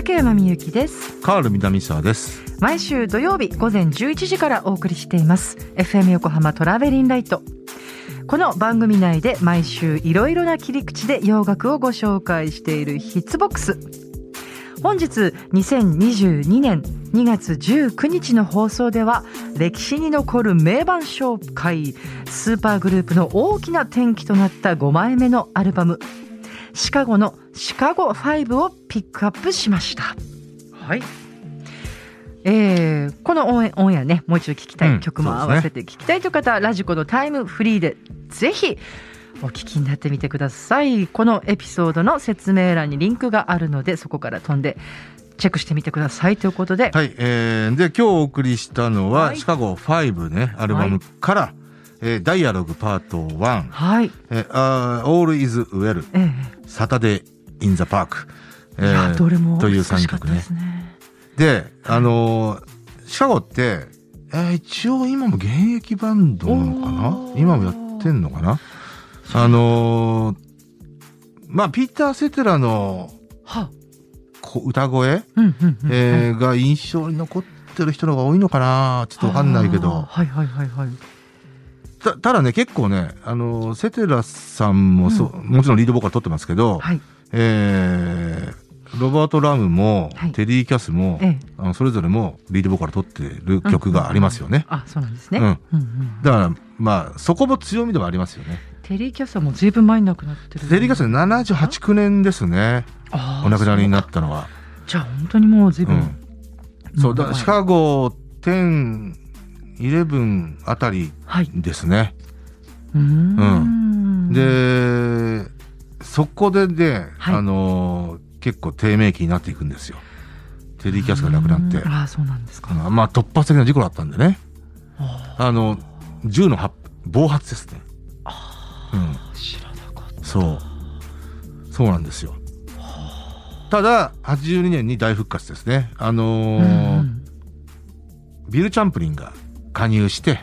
竹山みゆきです。カール南沢です。毎週土曜日午前11時からお送りしています。FM 横浜トラベリンライト。この番組内で毎週いろいろな切り口で洋楽をご紹介しているヒッツボックス。本日2022年2月19日の放送では歴史に残る名盤紹介。スーパーグループの大きな転機となった5枚目のアルバムシカゴのシカゴ5をピックアップしました。はい。えー、このオンオンエアねもう一度聴きたい、うん曲も合わせて聴きたいという方、ラジコのタイムフリーでぜひお聞きになってみてください。このエピソードの説明欄にリンクがあるのでそこから飛んでチェックしてみてくださいということで、はい、えー、で今日お送りしたのは、はい。シカゴ5ねアルバムから、えーダイアログパート1はい、えー、あー All is Well えサタデー・イン・ザ・パーク、えいやどれもという美し3曲ね。であのーシカゴって、えー一応今も現役バンドなのかな？今もやってんのかな？あのーまあピーター・セテラの歌声、えーが印象に残ってる人の方が多いのかな？ちょっとわかんないけど。はいはいはいはいたただね、結構ね、あの、セテラさんもそう、もちろんリードボーカル取ってますけど、はい。えーロバート・ラムも、はい。テリー・キャスも、ええ。あのそれぞれもリードボーカル取ってる曲がありますよね。あそうなんですね、うん。うんうん。だから、まあ、そこも強みではありますよね。テリーキャスターもずいぶん前に亡くなってる。テリー・キャス78、9年ですね。お亡くなりになったのは。じゃあ本当にもうずいうぶん、ん。そう、だシカゴ10、11あたりはいですね。うーんで、そこでね、はいあのー結構低迷期になっていくんですよ。テリー・キャスが亡くなってう。んああそうなんですか、うんまあ突発的な事故だったんでね。ああの、銃の発暴発ですね。うん。ー知らなかったそう。そうなんですよ。ただ、82年に大復活ですね。あのーうんビル・チャンプリンが加入して、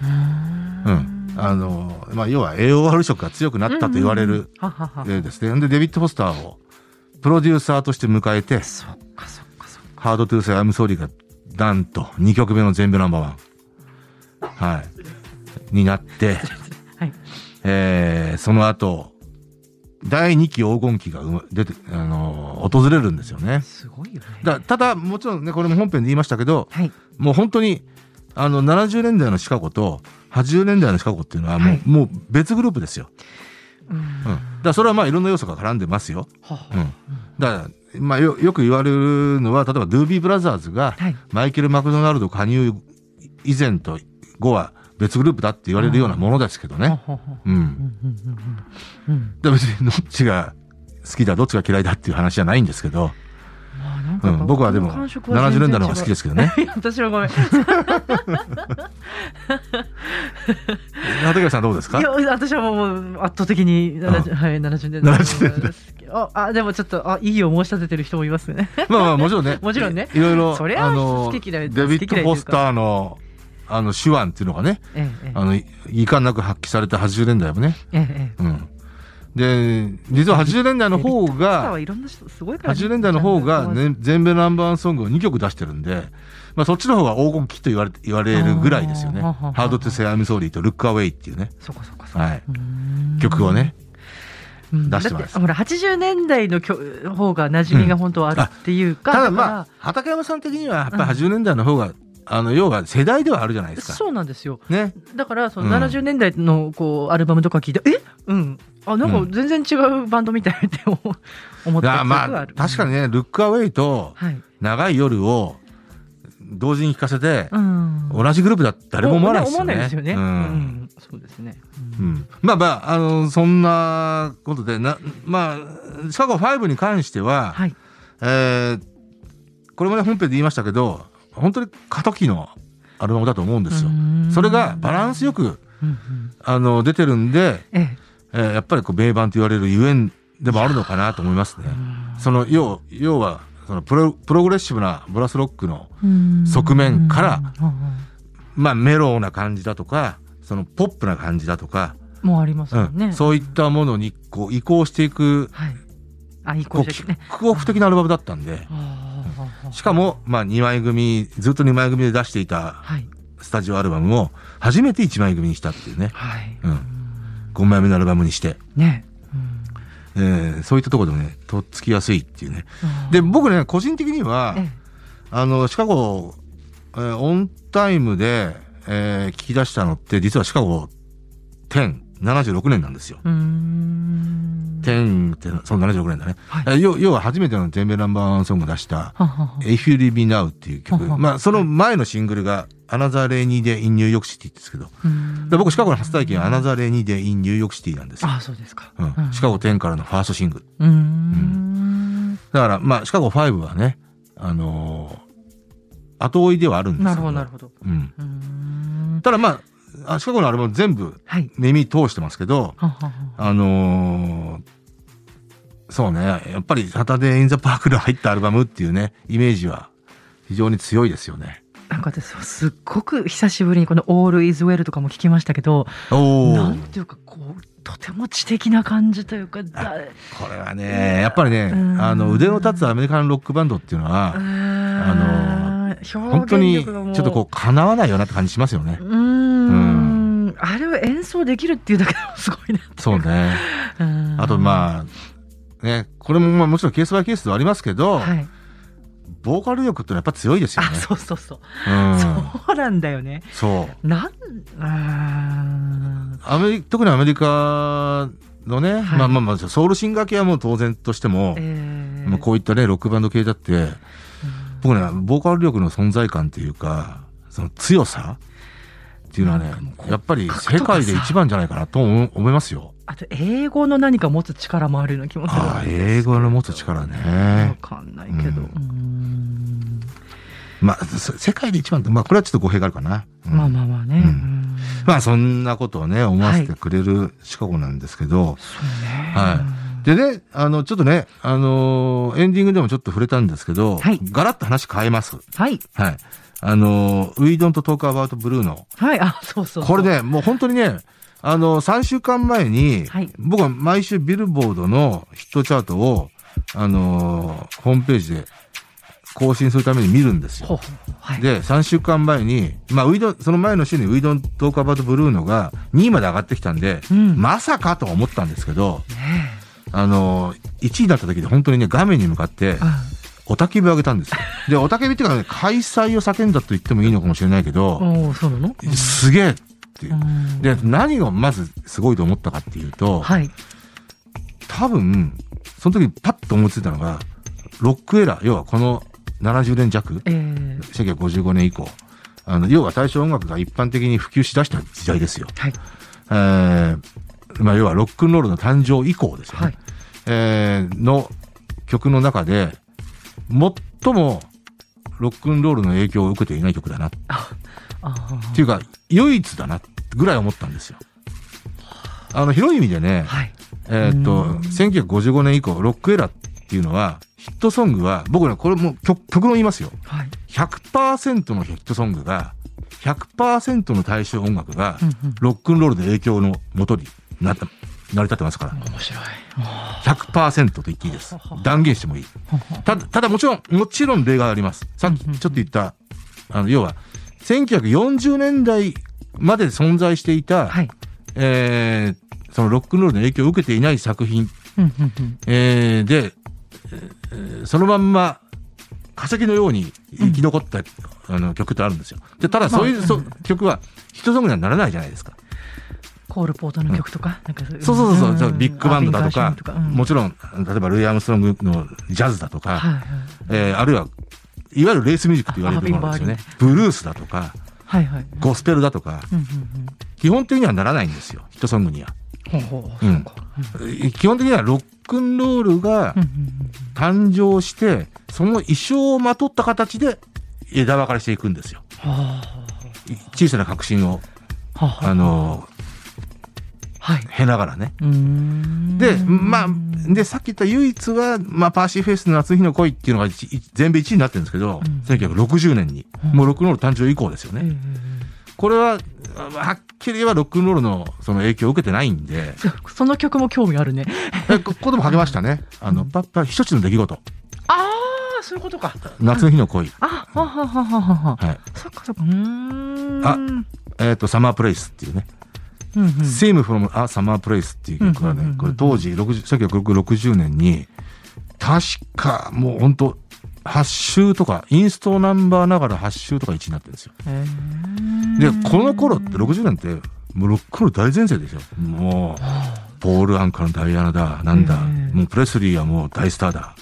うん。あのーまあ、要は AOR 色が強くなったと言われる、はははえーですね。で、デビッド・フォスターをプロデューサーとして迎えて、 Hard to Say I'm Sorry が、なんと、2曲目の全米ナンバーワン。はい。になって、はいえー、その後、第2期黄金期が出て、あのー訪れるんですよね。すごいよねだただ、もちろんね、これも本編で言いましたけど、はいもう本当に、あの、70年代のシカゴと、80年代のシカゴっていうのはもう、はいもう別グループですよ。うんうん。だそれはまあいろんな要素が絡んでますよ。ははうん。だから、まあよよく言われるのは、例えばドゥービーブラザーズが、はいマイケル・マクドナルド加入以前と後は別グループだって言われるようなものですけどね。うん。うんうんうんうんで別にどっちが好きだ、どっちが嫌いだっていう話じゃないんですけど、うん、僕はでもは全70然年代の方が好きですけどね。私はごめん。い 畠山さんどうですか？や私はもう圧倒的に70、はい、70年代70年代。ああでもちょっとあいいを申し立ててる人もいますね。まあまあもちろんね。もちろんね。いろいろ、そりゃあの、好き嫌いデビッド・好き嫌いというか。フォスターの、あの、手腕っていうのがね、ええええ。あの、い遺憾なく発揮された80年代もね。ええええ。うん。で、実は80年代の方が、80年代の方が、ね、全米ナンバーワンソングを2曲出してるんで、まあそっちの方が黄金期と言われ言われるぐらいですよね。ハードトゥセ・アム・ソーリーとルック・アウェイっていうね、そこそこそこはい、曲をね。出してますだってほら80年代の曲方が馴染みが本当はあるっていうか、ただまあ、畠山さん的にはやっぱり80年代の方が、あの、要は世代ではあるじゃないですか。そうなんですよね。だからその70年代のこうアルバムとか聞いて、えうんあなんかうん。全然違うバンドみたいって思 思ったある、まあ、確かにね、ルック・アウェイとはい、長い夜を同時に聴かせて、うん、同じグループだって誰も思わないですよね。思わないですよね、ううん。んそうですね、う、ん。まあまあ、あの、そんなことで、な、まあ、シカゴ5に関しては、はい。えーこれもね、本編で言いましたけど、本当に過渡期のアルバムだと思うんですよ。それがバランスよく、あの、出てるんで、えええーやっぱりこう名盤と言われるゆえんでもあるのかなと思いますね。その、要、要は、そのプロ、プログレッシブなブラスロックの、うん。側面からうん。うん。まあ、メロウな感じだとか、そのポップな感じだとか、もうありますうんよね、そういったものにこう移行していくはい。あ、いいこう声でね。キックオフ的なアルバムだったんで、しかも、まあ、2枚組、ずっと2枚組で出していたはい。スタジオアルバムを初めて1枚組にしたっていうね、はい。うん5枚目のアルバムにして、ね。えーそういったところでもね、とっつきやすいっていうね。うんで、僕ね、個人的には、えあの、シカゴ、えーオンタイムで、えー聞き出したのって、実はシカゴ10、76年なんですよ。え。うーん。10って、その76年だね。はいえー要要は初めての全米ナンバーワンソングを出した、If You Leave Me Now っていう曲。まあ、その前のシングルが、Another Rainy Day in New York City ですけど、うんで僕シカゴの初体験は Another Rainy Day in New York City なんですよ。あ、そうですか。うん、シカゴ10からのファーストシングル。うーん。だから、まあ、シカゴ5はね、あのー後追いではあるんですなよ。るほどなるほど。うん。ただまあ、あシカゴのアルバム全部はい。耳通してますけど、はははあのーそうね、やっぱりサタデー・イン・ザ・パークで入ったアルバムっていうね、イメージは非常に強いですよね。なんか私すっごく久しぶりにこの「All is well」とかも聞きましたけどおなんていうかこうとても知的な感じというかだこれはね、やっぱりね、うん。あの、腕の立つアメリカンロックバンドっていうのは、あの本当にちょっとこう、叶わないよなって感じしますよね。うーん。あれを演奏できるっていうだけでもすごいなそうね。うん。あとまあ、ね、これもまあもちろんケースバイケースではありますけど、はい。ボーカル力ってのはやっぱ強いですよね。あ。そうそうそう。うん、そうなんだよね。そう。なんあアメリ特にアメリカのね、はい。まあまあまあ、ソウルシンガー系はもう当然としてもー、えー。まあ、こういったね、ロックバンド系だって、僕ね、ボーカル力の存在感っていうか、その強さっていうのはねやっぱり世界で一番じゃないかなと思思いますよ。あと英語の何か持つ力もあるような気もする。ああ、英語の持つ力わね。かんないけど、うん。まあ、そ世界で一番まあ、これはちょっと語弊があるかな。うん。まあまあまあね、うん。うん。まあ、そんなことをね、思わせてくれるシカゴなんですけど、そうねはい。でね、あの、ちょっとね、あのーエンディングでもちょっと触れたんですけど、はい。ガラッと話変えます。はい。はい。あのー、ウィードンとトークアバウトブルーの、はい。あそうそうそう。これね、もう本当にね、あの、3週間前に、はい。僕は毎週ビルボードのヒットチャートを、あのーホームページで更新するために見るんですよ。はい。で、3週間前に、まあ、ウィードン、その前の週にウィードントークアバウトブルーのが2位まで上がってきたんで、うん。まさかとは思ったんですけど、ねあのー、1位になった時で本当にね、画面に向かっておたけびを上げたんですよ。で、おたけびっていうかね、開催を叫んだと言ってもいいのかもしれないけど、そうなの、すげえっていう。う。ん。で、何がまずすごいと思ったかっていうと、はい。多分、その時にパッと思いついたのが、ロックエラー、要はこの70年弱、えー、1955年以降、あの、要は大正音楽が一般的に普及しだした時代ですよ。はい。えー、まあ、要はロックンロールの誕生以降ですよね。はい。えーの曲の中で、最もロックンロールの影響を受けていない曲だな。っていうか、唯一だなぐらい思ったんですよ。あの、広い意味でね、はいえーっと、うん1955年以降、ロックエラーっていうのは、ヒットソングは、僕ね、これも曲曲の言いますよ。はい100%のヒットソングが、100%の大衆音楽がロックンロールで影響のもとになった、成り立ってますから。面白い100%と言っていいです。断言してもいい。ただ、ただもちろん、もちろん例があります。さっきちょっと言った、あの、要は、1940年代まで存在していた、はい。えーそのロックンロールの影響を受けていない作品、うんうんうん。えーで、えーそのまんま化石のように生き残った、あの曲ってあるんですよ。で、ただそういう、そまあうん曲はヒットソングにはならないじゃないですか。コールポートの曲とか、なんかそうそうそうそうそう、ん。ビッグバンドだとかアフリカシーンうん。もちろん、例えばルイ・アームストロングのジャズだとか、はいはい。えーあるいは、いわゆるレースミュージックと言われるものですよね。ブルースだとか、はいはい。ゴスペルだとか、うんうん基本的にはならないんですよ、ヒットソングには。うんほうほううんそうか基本的にはロックンロールがうんうん誕生して、その衣装をまとった形で枝分かれしていくんですよ。小さな革新を、あ。の、はい経ながらね。うーんで、まあ、で、さっき言った唯一は、まあ、パーシーフェイスの夏日の恋っていうのが一全米1位になってるんですけど、うん1960年に、うんもうロックンロール誕生以降ですよね。ええこれは、はっきり言えばロックンロールのその影響を受けてないんで、その曲も興味あるね。えここでも励ましたね。あの、パッパ、一つの出来事。ああ、そういうことか。夏の日の恋。あ、ははははは。はい。そっかそっか。うーん。あえっ、と、サマープレイスっていうね。うんうん。Same from a Summer Place っていう曲はねこれ当時60 1960年に、確かもう本当8週とか、インストナンバーながら8週とか1位になってるんですよ。へでー、この頃って60年って、もうロックンロール大前世ですよ。もう、ポール・アンカのダイアナだ、なんだ、もうプレスリーはもう大スターだ。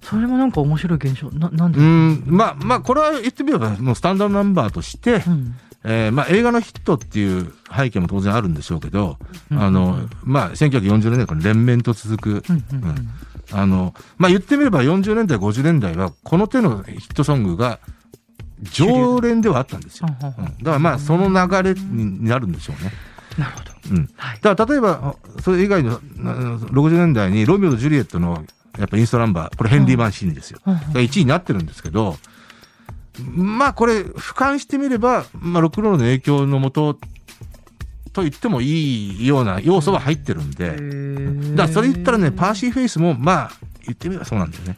それもなんか面白い現象。な、なんで？うん、まあまあ、これは言ってみれば、もうスタンダードナンバーとして、うん。えーまあ映画のヒットっていう背景も当然あるんでしょうけど、うんあの、まあ1940年代から連綿と続く、うんうんうんうんあの、まあ言ってみれば40年代、50年代はこの手のヒットソングが常連ではあったんですよ。うんだからまあその流れになるんでしょうね。なるほど。うん。はい。だから例えば、それ以外のな60年代にロミオとジュリエットのやっぱインストナンバー、これヘンリー・マンシーニですよ。が1位になってるんですけど、まあこれ、俯瞰してみれば、まあロックンロールの影響のもとと言ってもいいような要素は入ってるんで、だからそれ言ったらね、パーシーフェイスもまあ言ってみればそうなんだよね。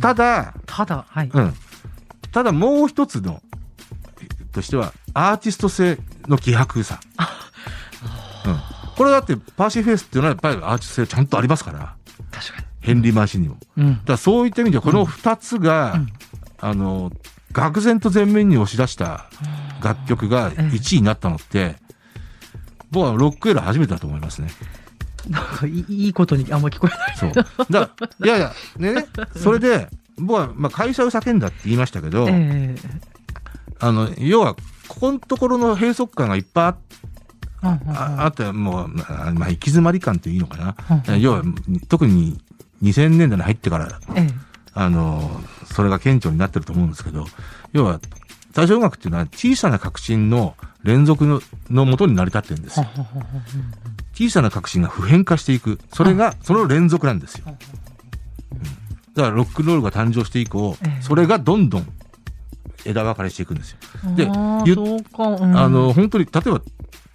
ただ、ただ、はい。うん。ただもう一つの、としては、アーティスト性の希薄さ。うん。これだって、パーシーフェイスっていうのはやっぱりアーティスト性ちゃんとありますから、確かに。ヘンリー・マンシーニも。だうん。からそういった意味では、この二つが、うんあの、愕然と前面に押し出した楽曲が1位になったのって、僕はロックエラー初めてだと思いますね。なんかいいいいことにあんま聞こえない。そう。だいやいや、ね、それで、僕は、まあ、会社を叫んだって言いましたけど、えあの、要は、ここのところの閉塞感がいっぱいあえうんうんうんああって、もう、まあ、まあ行き詰まり感っていいのかな。要は、特に2000年代に入ってから、ええあの、それが顕著になってると思うんですけど、要は、大正音楽っていうのは小さな革新の連続ののもとに成り立ってるんですよ。小さな革新が普遍化していく。それが、その連続なんですよ。うんだから、ロックンロールが誕生して以降ええ、それがどんどん枝分かれしていくんですよ。であの、本当に、例えば、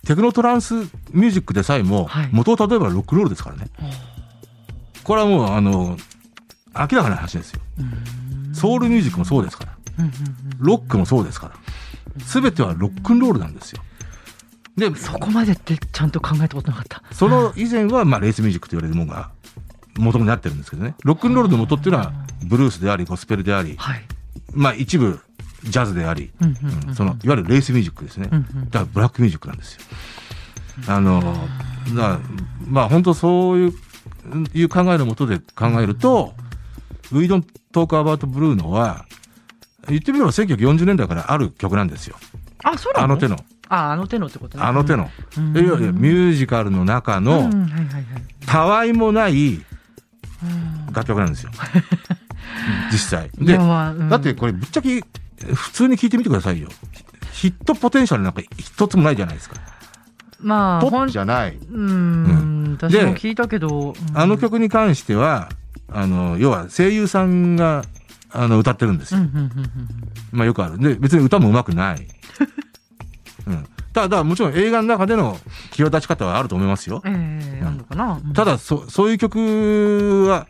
テクノトランスミュージックでさえもはい、元は例えばロックンロールですからね。これはもう、あの、明らかな話ですよ。うんソウルミュージックもそうですから。うんうんうんロックもそうですから。すべてはロックンロールなんですよ。で、そこまでってちゃんと考えたことなかった。その以前は、まあ、レースミュージックと言われるものが元になってるんですけどね。ロックンロールの元っていうのは、ブルースであり、ゴスペルであり、はい。まあ、一部、ジャズであり、うんうんうんうんその、いわゆるレースミュージックですね。うんうんだから、ブラックミュージックなんですよ。あの、まあ、本当そういう、いう考えのもとで考えると、ウィドントークアバートブルーノは、言ってみれば1940年代からある曲なんですよ。あ、そうなの？あの手の、あ、あの手のってことね。あの手の。うん。いやいや、ミュージカルの中の。たわいもないうん楽曲なんですよ。実際。いでだってこれぶっちゃけ普通に聞いてみてくださいよ。ヒットポテンシャルなんか一つもないじゃないですか。まあ、ポッじゃない。うん、私も聞いたけど、うんあの、曲に関しては、あの、要は声優さんが、あの、歌ってるんですよ。まあよくある。で、別に歌も上手くない。うん。ただ、もちろん映画の中での際立ち方はあると思いますよ。ええあるのかな。うんただ、そ、そういう曲は、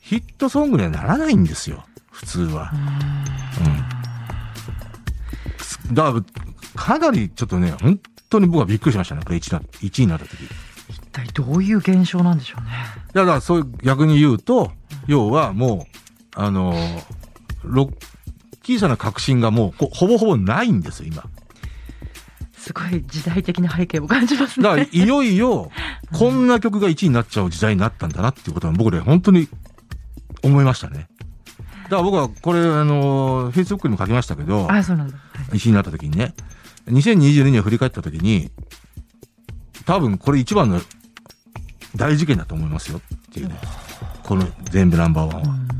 ヒットソングにはならないんですよ。普通は。うん。だから、かなりちょっとね、本当に僕はびっくりしましたね。これ1位な1位になった時。体どういう現象なんでしょうね。や、だからそういう逆に言うと、要はもう、あの、ロ小さな革新がもうほほぼほぼないんですよ、今。すごい時代的な背景を感じますね。だから、いよいよ、こんな曲が1位になっちゃう時代になったんだなっていうことは僕ね、本当に思いましたね。だから僕はこれ、あの、Facebook にも書きましたけど、あ、そうなんだ。はい1位になった時にね、2022年を振り返った時に、多分これ一番の大事件だと思いますよっていうね。この全部ナンバーワンは。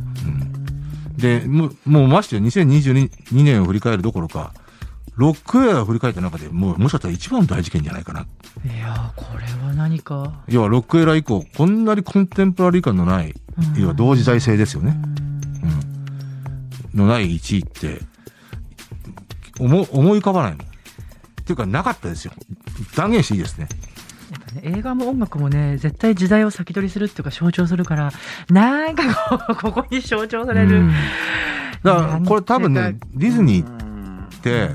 で、もう、もうましてや2022年を振り返るどころか、ロックウェアを振り返った中でもう、もしかしたら一番の大事件じゃないかな。いやーこれは何か。要はロックエラー以降、こんなにコンテンポラリー感のない、うん要は同時代性ですよね。うんのない1位って、思思い浮かばないもん。っていうかなかったですよ。断言していいですね。映画も音楽もね絶対時代を先取りするっていうか象徴するからなんかこう ここに象徴される、うん。だからこれ多分ねディズニーって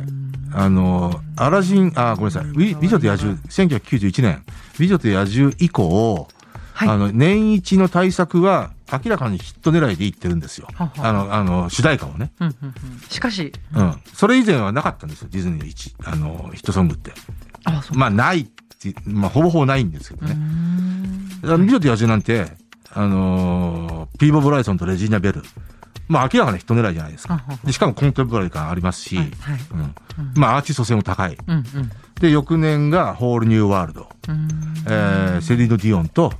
あのアラジンあごめんなさい。美美女と野獣1991年。美女と野獣以降、はい。あの年一の対策は明らかにヒット狙いでいってるんですよ。ははあのあの主題歌をね。うんうんうん。しかし、うん。それ以前はなかったんですよ、ディズニーの一あのヒットソングって。あそう。まあないって、まあほぼほぼないんですけどね。んだから美女と野獣なんて、あのーピーボ・ブライソンとレジーナ・ベル。まあ明らかなヒット狙いじゃないですか。でしかもコンテンポラリー感ありますし、はいはいうんうんまあアーティスト性も高い。うんうんで、翌年がホール・ニュー・ワールド。うーんえーセリーヌ・ディオンと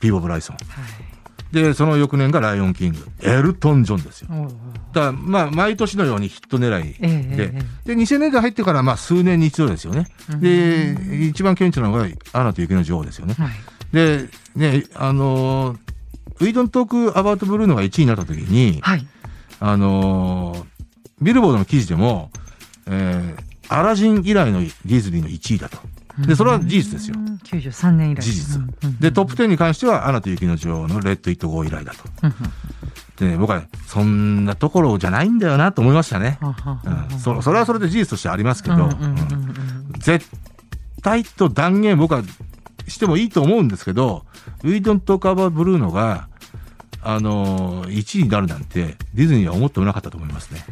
ピーボ・ブライソン。はいで、その翌年がライオン・キング。エルトン・ジョンですよ。だから、まあ、毎年のようにヒット狙いええで、えで、2000年代入ってから、まあ、数年に一度ですよね。で、一番顕著なのが、アナと雪の女王ですよね。えはいで、ね、あのー、ウィドントーク・アバウト・ブルーノが1位になった時に、はいあのービルボードの記事でも、えーアラジン以来のディズニーの1位だと。で、それは事実ですよ。う。ん。93年以来。事実。で、トップ10に関しては、アナと雪の女王のレッド・イット・ゴー以来だと。うんでね、僕は、そんなところじゃないんだよなと思いましたね。うん、そそれはそれで事実としてありますけど、うん絶対と断言僕はしてもいいと思うんですけど、ウィードンとカバーブルーノが、あのー、1位になるなんて、ディズニーは思ってもなかったと思いますね。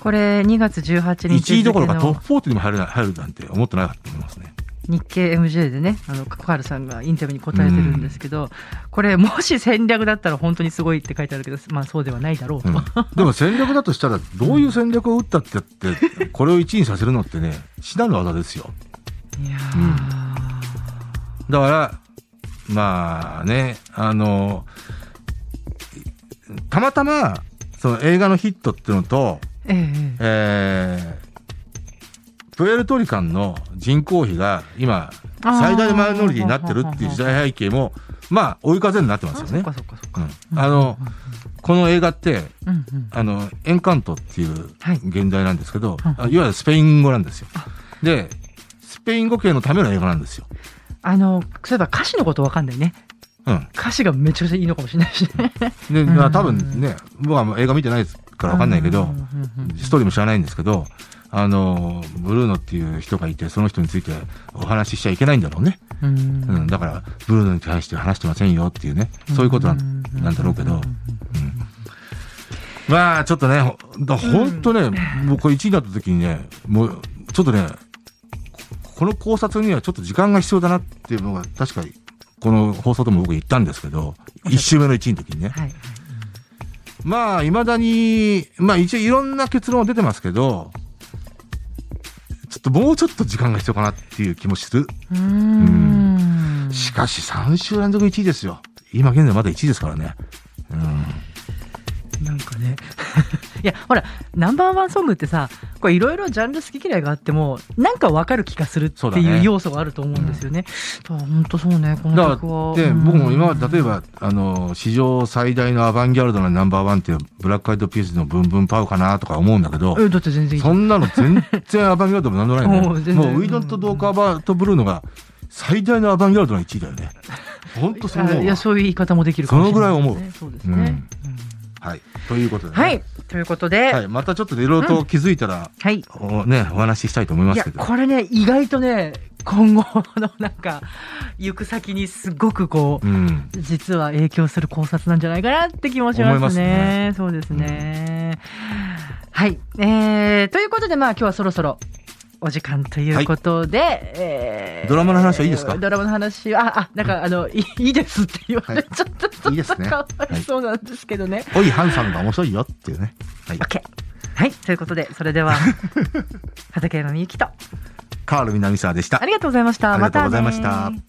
うんこれ2月18日1位どころか付トップ40にも入るな入るなんて思ってなかったと思いますね。日経 MJ でねあのカカールさんがインタビューに答えてるんですけど、これもし戦略だったら本当にすごいって書いてあるけどまあそうではないだろうと、うん、でも戦略だとしたら、どういう戦略を打ったってやって、これを1位にさせるのってね、至難の技ですよ。いやー。だから、まあね、あの、たまたま、その映画のヒットっていうのと、ええ。ええー、プエルトリカンの人口比が今、最大マイノリティになってるっていう時代背景も、まあ、追い風になってますよね。あの、この映画って、うんうん。あの、エンカントっていうはい。現代なんですけど、うん。あいわゆるスペイン語なんですよ。で、スペイン語系のための映画なんですよ。あのそういえば歌詞のことわかんないね。うん。歌詞がめちゃくちゃいいのかもしれないしね。まあ多分ね、僕はもう映画見てないですからわかんないけどストーリーも知らないんですけど、あの、ブルーノっていう人がいて、その人についてお話ししちゃいけないんだろうね。うんうん。だから、ブルーノに対して話してませんよっていうね、そういうことなんなんだろうけど、うん。まあ、ちょっとね、本当ね、もうこれ1位になった時にね、もう、ちょっとね、ここの考察にはちょっと時間が必要だなっていうのが、確かに、この放送でも僕言ったんですけど、1週目の1位の時にね。はいはいまあ、未だに、まあ一応いろんな結論は出てますけど、ちょっともうちょっと時間が必要かなっていう気もする。うーんしかし3週連続1位ですよ。今現在まだ1位ですからね。うん。なんかね いやほらナンバーワンソングってさこれいろいろジャンル好き嫌いがあってもなんかわかる気がするっていう要素があると思うんですよね。本当そうねこのは。で、うん僕も今例えば、あの、史上最大のアバンギャルドなナンバーワンっていうブラックアイドピースのブンブンパウかなとか思うんだけど、えだって全然そんなの全然アバンギャルドもなんでもないね。もうウィドンとドーカーバーとブルーノが最大のアバンギャルドの1位だよね。本当そういやそういう言い方もできるかもしれないね、そのぐらい思うそうですね。はい。ということで、ね。うんはいということで、はい。またちょっといろいろと気づいたら、はい。おね、お話ししたいと思いますけど。これね意外とね今後のなんか行く先にすごくこう、うん。実は影響する考察なんじゃないかなって気もしますね。すねそうですね。はい。えー、ということで、まあ今日はそろそろお時間ということで、えードラマの話はいいですか？ドラマの話は、あ、なんかあの、い いいですって言われちゃった、ちょっといいですねかわいそうなんですけどね。おい、ハンさんが面白いよっていうね。はい。OK。はい。ということで、それでは、畠山みゆきと、カール南沢でしたあ。りがとうございました。ありがとうございましたたね